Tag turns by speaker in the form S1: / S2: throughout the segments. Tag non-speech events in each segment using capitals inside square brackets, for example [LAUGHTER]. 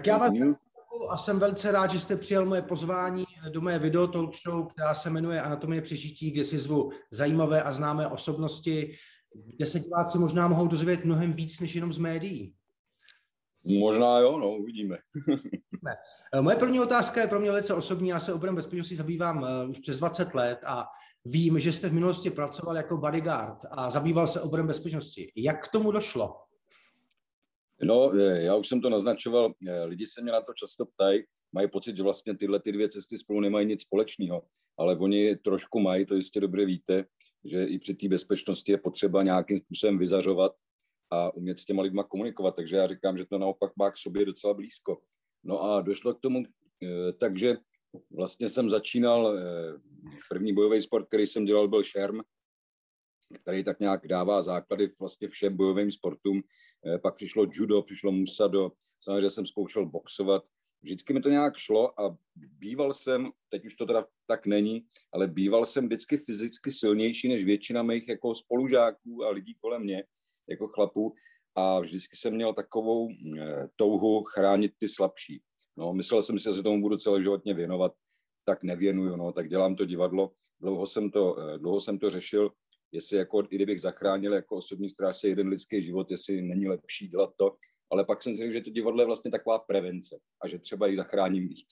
S1: Tak já vás a jsem velice rád, že jste přijal moje pozvání do mé video talk show, která se jmenuje Anatomie přežití, kde si zvu zajímavé a známé osobnosti, kde se diváci možná mohou dozvědět mnohem víc než jenom z médií.
S2: Možná jo, no, uvidíme. [LAUGHS]
S1: ne. Moje první otázka je pro mě velice osobní. Já se obrem bezpečnosti zabývám uh, už přes 20 let a vím, že jste v minulosti pracoval jako bodyguard a zabýval se obrem bezpečnosti. Jak k tomu došlo?
S2: No, eh, já už jsem to naznačoval, eh, lidi se mě na to často ptají, mají pocit, že vlastně tyhle ty dvě cesty spolu nemají nic společného, ale oni trošku mají, to jistě dobře víte, že i při té bezpečnosti je potřeba nějakým způsobem vyzařovat a umět s těma lidma komunikovat, takže já říkám, že to naopak má k sobě docela blízko. No a došlo k tomu, eh, takže vlastně jsem začínal, první bojový sport, který jsem dělal, byl šerm, který tak nějak dává základy vlastně všem bojovým sportům. Eh, pak přišlo judo, přišlo musado, samozřejmě jsem zkoušel boxovat. Vždycky mi to nějak šlo a býval jsem, teď už to teda tak není, ale býval jsem vždycky fyzicky silnější než většina mých jako spolužáků a lidí kolem mě, jako chlapů. A vždycky jsem měl takovou eh, touhu chránit ty slabší. No, myslel jsem si, že se tomu budu celoživotně věnovat, tak nevěnuju, no, tak dělám to divadlo. Dlouho jsem to, eh, dlouho jsem to řešil, jestli jako, i kdybych zachránil jako osobní strážce jeden lidský život, jestli není lepší dělat to, ale pak jsem si řekl, že to divadlo je vlastně taková prevence a že třeba ji zachráním víc.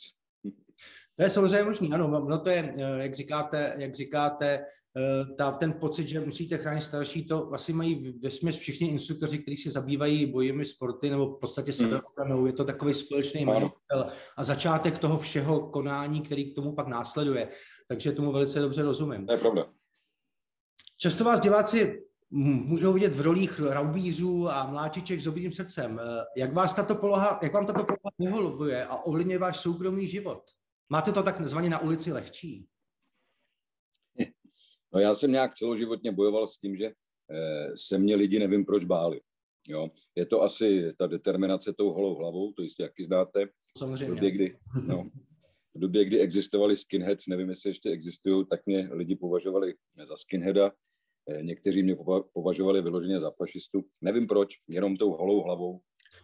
S1: To je samozřejmě možný, ano, no to je, eh, jak říkáte, jak říkáte, eh, ta, ten pocit, že musíte chránit starší, to vlastně mají ve směs všichni instruktoři, kteří se zabývají bojemi sporty nebo v podstatě hmm. sebeobranou, je to takový společný jmenovatel a začátek toho všeho konání, který k tomu pak následuje. Takže tomu velice dobře rozumím.
S2: To je pravda.
S1: Často vás diváci můžou vidět v rolích raubířů a mláčiček s dobrým srdcem. Jak, vás tato poloha, jak vám tato poloha vyhovuje a ovlivňuje váš soukromý život? Máte to tak zvaně na ulici lehčí?
S2: No já jsem nějak celoživotně bojoval s tím, že eh, se mě lidi nevím proč báli. Jo? Je to asi ta determinace tou holou hlavou, to jistě jaký znáte.
S1: Samozřejmě.
S2: V době, kdy, no, v době, kdy existovali skinheads, nevím, jestli ještě existují, tak mě lidi považovali za skinheada. Eh, někteří mě považovali vyloženě za fašistu. Nevím proč, jenom tou holou hlavou.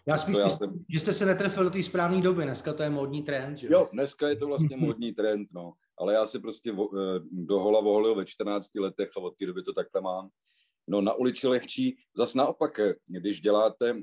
S1: Já spíš, já jsem... že jste se netrefil do té správné doby, dneska to je módní trend, že?
S2: Jo, dneska je to vlastně [LAUGHS] módní trend, no. Ale já si prostě eh, do hola voholil ve 14 letech a od té doby to takhle mám. No na ulici lehčí, zas naopak, eh, když děláte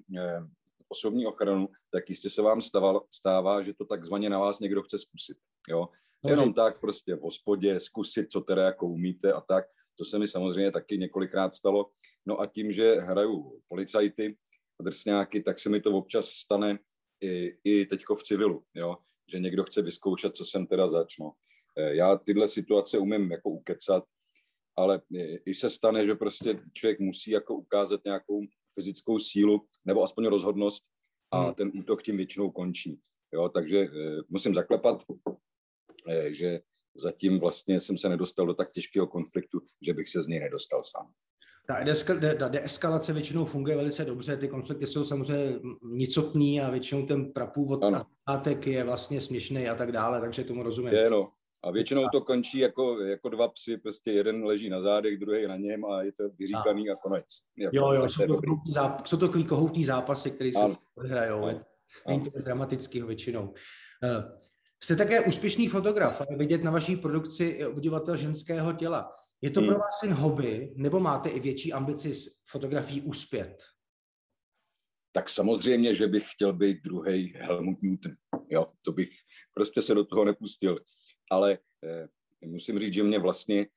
S2: osobní ochranu, tak jistě se vám stává, stává že to takzvaně na vás někdo chce zkusit. Jo? Jenom tak prostě v hospodě zkusit, co teda jako umíte a tak. To se mi samozřejmě taky několikrát stalo. No a tím, že hraju policajty a drsňáky, tak se mi to občas stane i, i teďko v civilu, jo? že někdo chce vyzkoušet, co jsem teda zač. No. E, já tyhle situace umím jako ukecat, ale i se stane, že prostě člověk musí jako ukázat nějakou fyzickou sílu nebo aspoň rozhodnost a hmm. ten útok tím většinou končí. Jo, takže e, musím zaklepat, e, že zatím vlastně jsem se nedostal do tak těžkého konfliktu, že bych se z něj nedostal sám.
S1: Ta deeskalace většinou funguje velice dobře, ty konflikty jsou samozřejmě nicotný a většinou ten prapůvod na je vlastně směšný a tak dále, takže tomu rozumím.
S2: Je, no. A většinou to končí jako, jako dva psy, prostě jeden leží na zádech, druhý na něm a je to vyříkaný a, a konec.
S1: Jako, jo, jo, jsou to, záp- jsou to takový kohoutní zápasy, které se hrajou. Není to dramatického většinou. Jste také úspěšný fotograf a vidět na vaší produkci i obdivatel ženského těla. Je to hmm. pro vás jen hobby, nebo máte i větší ambici s fotografií uspět?
S2: Tak samozřejmě, že bych chtěl být druhý Helmut Newton. Jo, to bych prostě se do toho nepustil ale eh, musím říct, že mě vlastně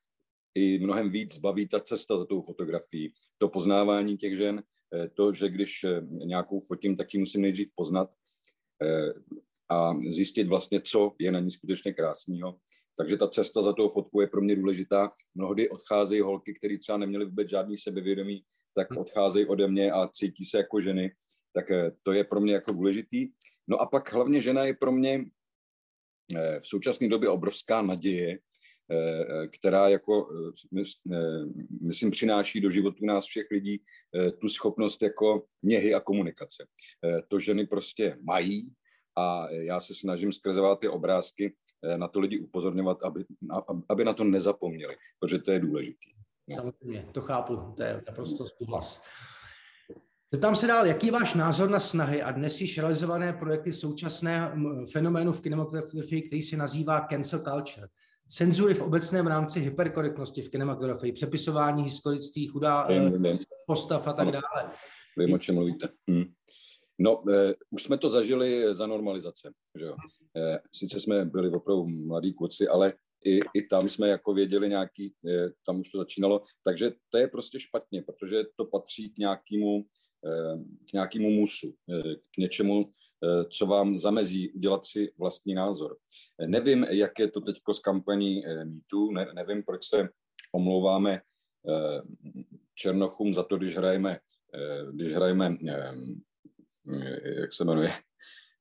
S2: i mnohem víc baví ta cesta za tou fotografií, to poznávání těch žen, eh, to, že když eh, nějakou fotím, tak ji musím nejdřív poznat a zjistit vlastně, co je na ní skutečně krásného. Takže ta cesta za tou fotkou je pro mě důležitá. Mnohdy odcházejí holky, které třeba neměly vůbec žádný sebevědomí, tak hm. odcházejí ode mě a cítí se jako ženy. Tak to je pro mě jako důležitý. No a pak hlavně žena je pro mě Eh, v současné době obrovská naděje, eh, která jako, eh, myslím, přináší do životu nás všech lidí tu schopnost jako něhy a komunikace. To ženy prostě mají a já se snažím skrze ty obrázky na to lidi upozorňovat, aby, aby na to nezapomněli, protože to je důležité.
S1: No. Samozřejmě, to chápu, to je naprosto souhlas. Zeptám se dál, jaký je váš názor na snahy a dnes již realizované projekty současné fenoménu v kinematografii, který se nazývá cancel culture? Cenzury v obecném rámci hyperkorektnosti v kinematografii, přepisování historických chudá postav a tak dále.
S2: Vím, o čem mluvíte. Hm. No, eh, už jsme to zažili za normalizace. Že jo? Eh, sice jsme byli opravdu mladí kluci, ale i, i tam jsme jako věděli nějaký, eh, tam už to začínalo, takže to je prostě špatně, protože to patří k nějakému, eh, k nějakému musu, eh, k něčemu, eh, co vám zamezí udělat si vlastní názor. Nevím, jak je to teď s kampaní MeToo, ne, nevím, proč se omlouváme Černochům za to, když hrajeme, když hrajeme jak se jmenuje,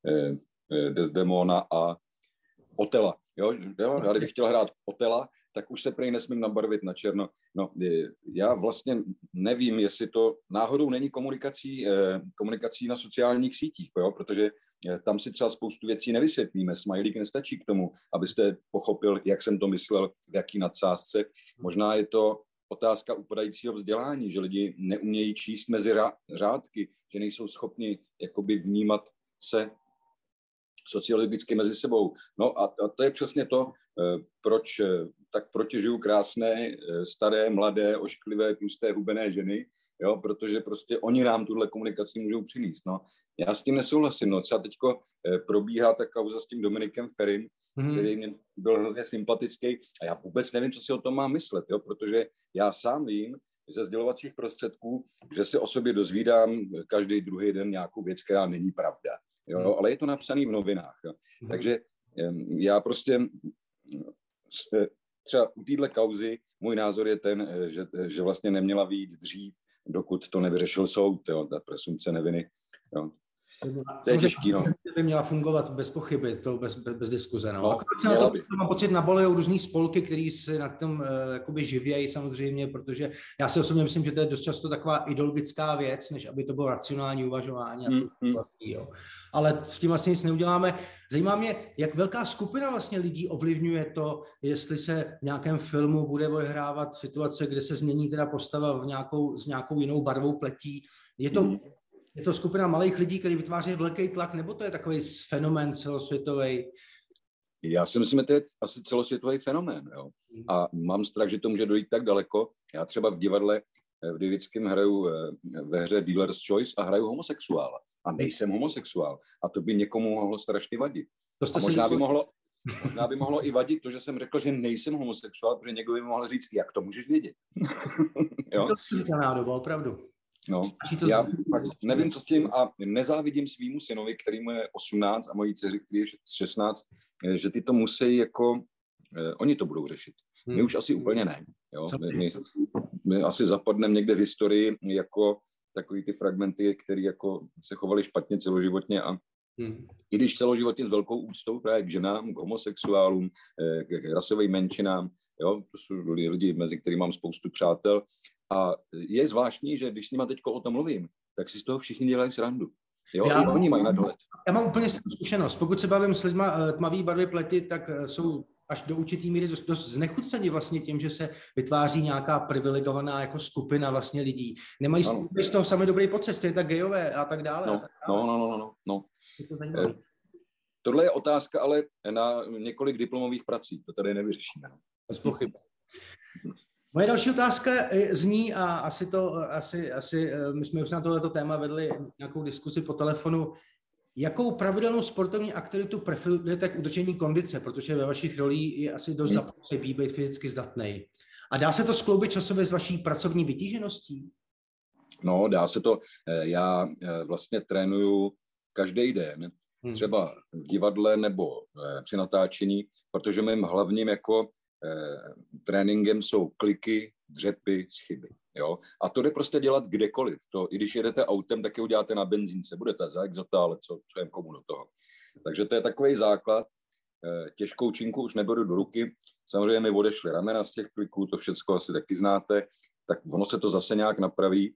S2: eh, eh, Desdemona a Otela. Jo, jo, já kdybych chtěl hrát Otela, tak už se prej nesmím nabarvit na černo. No, já vlastně nevím, jestli to náhodou není komunikací, komunikací na sociálních sítích, jo, protože tam si třeba spoustu věcí nevysvětlíme. Smajlík nestačí k tomu, abyste pochopil, jak jsem to myslel, v jaký nadsázce. Možná je to otázka upadajícího vzdělání, že lidi neumějí číst mezi řádky, že nejsou schopni jakoby vnímat se sociologicky mezi sebou. No a, a to je přesně to, eh, proč eh, tak protěžují krásné, eh, staré, mladé, ošklivé, tlusté, hubené ženy, jo, protože prostě oni nám tuhle komunikaci můžou přinést. No. Já s tím nesouhlasím. No. Třeba teďko probíhá ta kauza s tím Dominikem Ferim, mm. který mě byl hrozně sympatický a já vůbec nevím, co si o tom mám myslet, jo, protože já sám vím ze sdělovacích prostředků, že se o sobě dozvídám každý druhý den nějakou věc, která není pravda. Jo, mm. ale je to napsané v novinách. Jo. Mm. Takže já prostě třeba u téhle kauzy můj názor je ten, že, že vlastně neměla výjít dřív, dokud to nevyřešil soud, jo, ta presumce neviny. Jo.
S1: To je těžký, no. by měla fungovat bez pochyby, to bez, bez, bez diskuze. No. no se na to, by. mám pocit, nabolej různý spolky, který se na tom uh, jakoby živějí samozřejmě, protože já si osobně myslím, že to je dost často taková ideologická věc, než aby to bylo racionální uvažování. Mm, mm. jo. Ale s tím vlastně nic neuděláme. Zajímá mě, jak velká skupina vlastně lidí ovlivňuje to, jestli se v nějakém filmu bude odehrávat situace, kde se změní teda postava v nějakou, s nějakou jinou barvou pletí. Je to mm je to skupina malých lidí, kteří vytváří velký tlak, nebo to je takový fenomén celosvětový?
S2: Já si myslím, že to je asi celosvětový fenomén. Jo? A mám strach, že to může dojít tak daleko. Já třeba v divadle eh, v Divickém hraju eh, ve hře Dealer's Choice a hraju homosexuála. A nejsem homosexuál. A to by někomu mohlo strašně vadit. To jste a možná by mohlo, Možná by mohlo i vadit to, že jsem řekl, že nejsem homosexuál, protože někdo by mohl říct, jak to můžeš vědět. [LAUGHS]
S1: jo? To je nádoba, opravdu.
S2: No, já nevím, co s tím a nezávidím svýmu synovi, který mu je 18 a mojí dceři, který je 16, eh, že ty to musí jako, eh, oni to budou řešit. My hmm. už asi úplně ne. Jo? My, my, my asi zapadneme někde v historii jako takový ty fragmenty, které jako se chovaly špatně celoživotně a Hmm. I když celoživotně s velkou úctou právě k ženám, k homosexuálům, eh, k rasovým menšinám, jo, to jsou lidi, mezi kterými mám spoustu přátel, a je zvláštní, že když s nima teď o tom mluvím, tak si z toho všichni dělají srandu. Jo, já, oni mají dohled.
S1: Já mám úplně zkušenost. Pokud se bavím s lidma eh, tmavý barvy plety, tak eh, jsou až do určitý míry dost, dost znechuceni vlastně tím, že se vytváří nějaká privilegovaná jako skupina vlastně lidí. Nemají ano. z toho sami dobrý pocit, stejně tak gejové a tak dále.
S2: No,
S1: a tak dále.
S2: no, no, no, no, no. Je to eh, Tohle je otázka ale na několik diplomových prací, to tady nevyřešíme.
S1: Bez pochyby. Moje další otázka zní, a asi to, asi, asi eh, my jsme už na tohleto téma vedli nějakou diskusi po telefonu, jakou pravidelnou sportovní aktivitu preferujete k udržení kondice, protože ve vašich rolích je asi dost hmm. zapotřebí být fyzicky zdatný. A dá se to skloubit časově s vaší pracovní vytížeností?
S2: No, dá se to. Eh, já eh, vlastně trénuju každý den, hmm. třeba v divadle nebo při natáčení, protože mým hlavním jako Eh, tréninkem jsou kliky, dřepy, schyby. Jo? A to jde prostě dělat kdekoliv. To, I když jedete autem, tak je uděláte na benzínce. Budete za exota, ale co, co jen komu do toho. Takže to je takový základ. Eh, těžkou činku už neberu do ruky. Samozřejmě mi odešly ramena z těch kliků, to všechno asi taky znáte. Tak ono se to zase nějak napraví.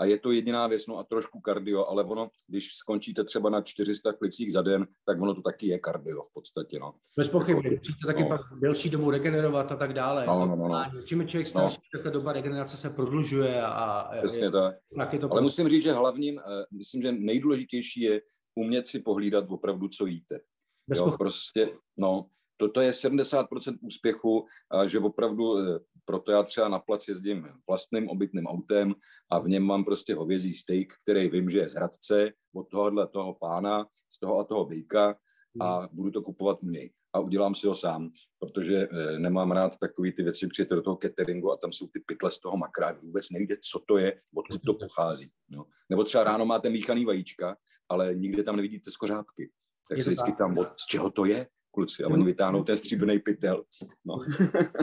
S2: A je to jediná věc, no a trošku kardio, ale ono, když skončíte třeba na 400 klicích za den, tak ono to taky je kardio v podstatě, no.
S1: Bez pochyby, jako, musíte taky no. pak delší dobu regenerovat a tak dále.
S2: No, no, no, no.
S1: Čím je člověk starší, no. tak ta doba regenerace se prodlužuje a...
S2: Přesně je, tak. tak je to ale prostě... musím říct, že hlavním, eh, myslím, že nejdůležitější je umět si pohlídat opravdu, co jíte. Bez jo, prostě, no, toto je 70% úspěchu, že opravdu eh, proto já třeba na plac jezdím vlastním obytným autem a v něm mám prostě hovězí steak, který vím, že je z Hradce, od tohohle toho pána, z toho a toho bejka a hmm. budu to kupovat u něj. A udělám si ho sám, protože eh, nemám rád takový ty věci, přijete do toho cateringu a tam jsou ty pytle z toho makra, vůbec nevíte, co to je, odkud to pochází. No. Nebo třeba ráno máte míchaný vajíčka, ale nikde tam nevidíte skořápky. Tak se vždycky tam, od, z čeho to je? Kluci a oni vytáhnou ten stříbrný pytel. No. [LAUGHS]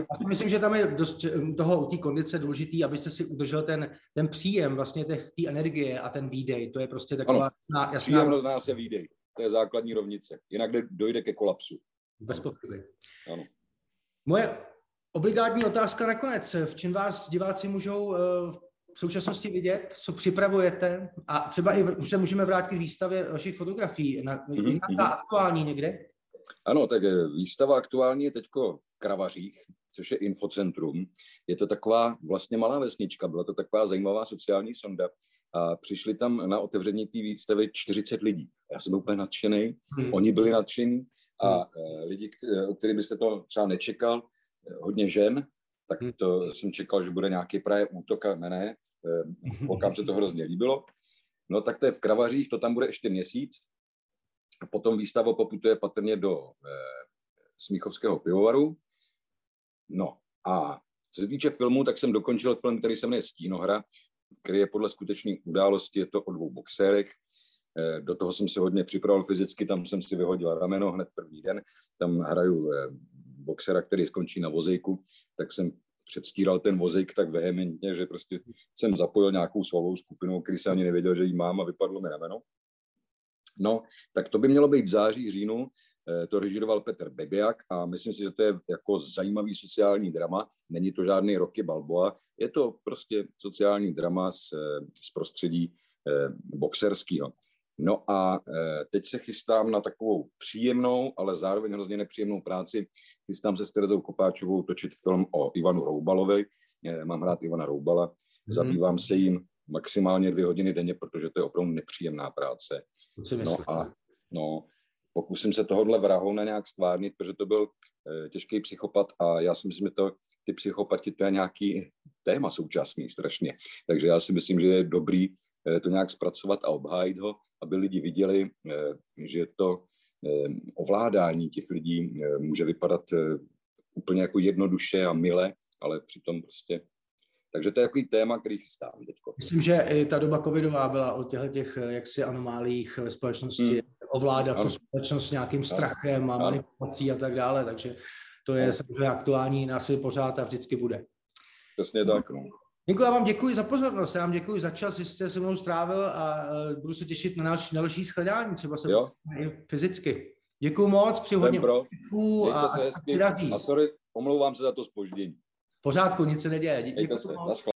S1: Já si myslím, že tam je dost toho u té kondice důležitý, abyste si udržel ten, ten příjem vlastně té energie a ten výdej. To je prostě taková ano,
S2: jasná... jasná... Příjem od nás je výdej. To je základní rovnice. Jinak dojde ke kolapsu.
S1: Bez pochyby. Ano. Moje obligátní otázka nakonec. V čem vás diváci můžou eh, v současnosti vidět, co připravujete a třeba i už se můžeme vrátit k výstavě vašich fotografií. Na, mm-hmm. mhm. aktuální někde?
S2: Ano, tak eh, výstava aktuálně je teď v Kravařích, což je infocentrum. Je to taková vlastně malá vesnička, byla to taková zajímavá sociální sonda a přišli tam na otevření té výstavy 40 lidí. Já jsem byl úplně nadšený, hmm. oni byli nadšení a hmm. lidi, o kterých byste to třeba nečekal, hodně žen, tak hmm. to jsem čekal, že bude nějaký právě útok a ne, ne, holkám se to hrozně líbilo. No tak to je v Kravařích, to tam bude ještě měsíc Potom výstava poputuje patrně do eh, Smíchovského pivovaru. No a co se týče filmu, tak jsem dokončil film, který se jmenuje Stínohra, který je podle skutečné události, je to o dvou boxérech. Eh, do toho jsem se hodně připravoval fyzicky, tam jsem si vyhodil rameno hned první den. Tam hraju eh, boxera, který skončí na vozejku, tak jsem předstíral ten vozejk tak vehementně, že prostě jsem zapojil nějakou svalovou skupinu, který jsem ani nevěděl, že jí mám a vypadlo mi rameno. No, tak to by mělo být v září, říjnu, eh, to režiroval Petr Bebiak a myslím si, že to je jako zajímavý sociální drama. Není to žádný Rocky Balboa, je to prostě sociální drama z, eh, z prostředí eh, boxerského. No a teď se chystám na takovou příjemnou, ale zároveň hrozně nepříjemnou práci. Chystám se s Terezou Kopáčovou točit film o Ivanu Roubalovi. Mám hrát Ivana Roubala. Mhm. Zabývám se jim maximálně dvě hodiny denně, protože to je opravdu nepříjemná práce. No a no, pokusím se tohohle vrahouna nějak stvárnit, protože to byl e, těžký psychopat a já si myslím, že to, ty psychopati to je nějaký téma současný strašně. Takže já si myslím, že je dobrý e, to nějak zpracovat a obhájit ho, aby lidi viděli, e, že to ovládání těch lidí může vypadat úplně jako jednoduše a mile, ale přitom prostě takže to je takový téma, který chystám teď.
S1: Myslím, že i ta doba covidová byla o těchto těch jaksi anomálích ve společnosti hmm. ovládat ano. tu společnost nějakým strachem a manipulací a tak dále, takže to je ano. samozřejmě aktuální asi pořád a vždycky bude.
S2: Přesně tak, no.
S1: Děkuji, já vám děkuji za pozornost, já vám děkuji za čas, že jste se mnou strávil a e, budu se těšit na další, další shledání, třeba se i fyzicky. Děkuji moc, přeji hodně
S2: a, a, a, a sorry, omlouvám se za to spoždění
S1: pořádku, nic se neděje. Díky
S2: se,